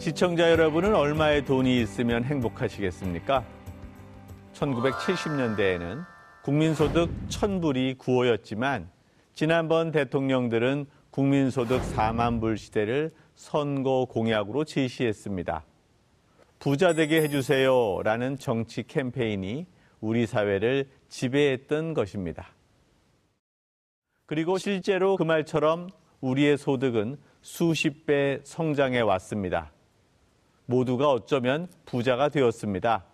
시청자 여러분은 얼마의 돈이 있으면 행복하시겠습니까? 1970년대에는 국민소득 1000불이 구호였지만 지난번 대통령들은 국민소득 4만 불 시대를 선거 공약으로 제시했습니다. 부자 되게 해주세요 라는 정치 캠페인이 우리 사회를 지배했던 것입니다. 그리고 실제로 그 말처럼 우리의 소득은 수십 배 성장해 왔습니다. 모두가 어쩌면 부자가 되었습니다.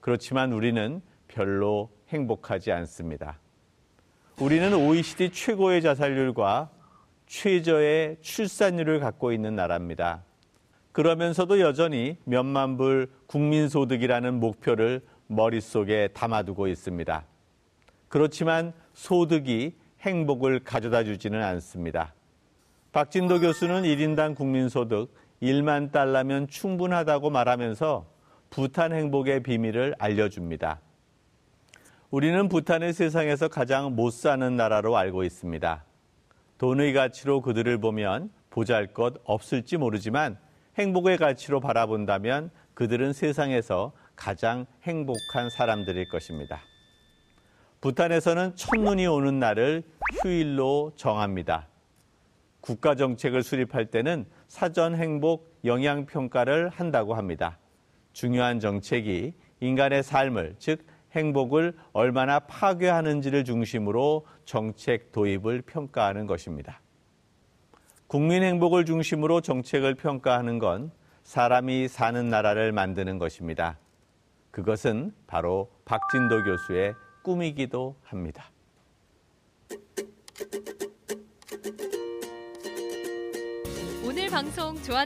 그렇지만 우리는 별로 행복하지 않습니다. 우리는 OECD 최고의 자살률과 최저의 출산율을 갖고 있는 나라입니다. 그러면서도 여전히 몇만 불 국민소득이라는 목표를 머릿속에 담아두고 있습니다. 그렇지만 소득이 행복을 가져다 주지는 않습니다. 박진도 교수는 1인당 국민소득 1만 달러면 충분하다고 말하면서 부탄 행복의 비밀을 알려줍니다. 우리는 부탄을 세상에서 가장 못 사는 나라로 알고 있습니다. 돈의 가치로 그들을 보면 보잘 것 없을지 모르지만 행복의 가치로 바라본다면 그들은 세상에서 가장 행복한 사람들일 것입니다. 부탄에서는 첫눈이 오는 날을 휴일로 정합니다. 국가 정책을 수립할 때는 사전 행복 영향 평가를 한다고 합니다. 중요한 정책이 인간의 삶을 즉 행복을 얼마나 파괴하는지를 중심으로 정책 도입을 평가하는 것입니다. 국민 행복을 중심으로 정책을 평가하는 건 사람이 사는 나라를 만드는 것입니다. 그것은 바로 박진도 교수의 꿈이기도 합니다. 오늘 방송 좋았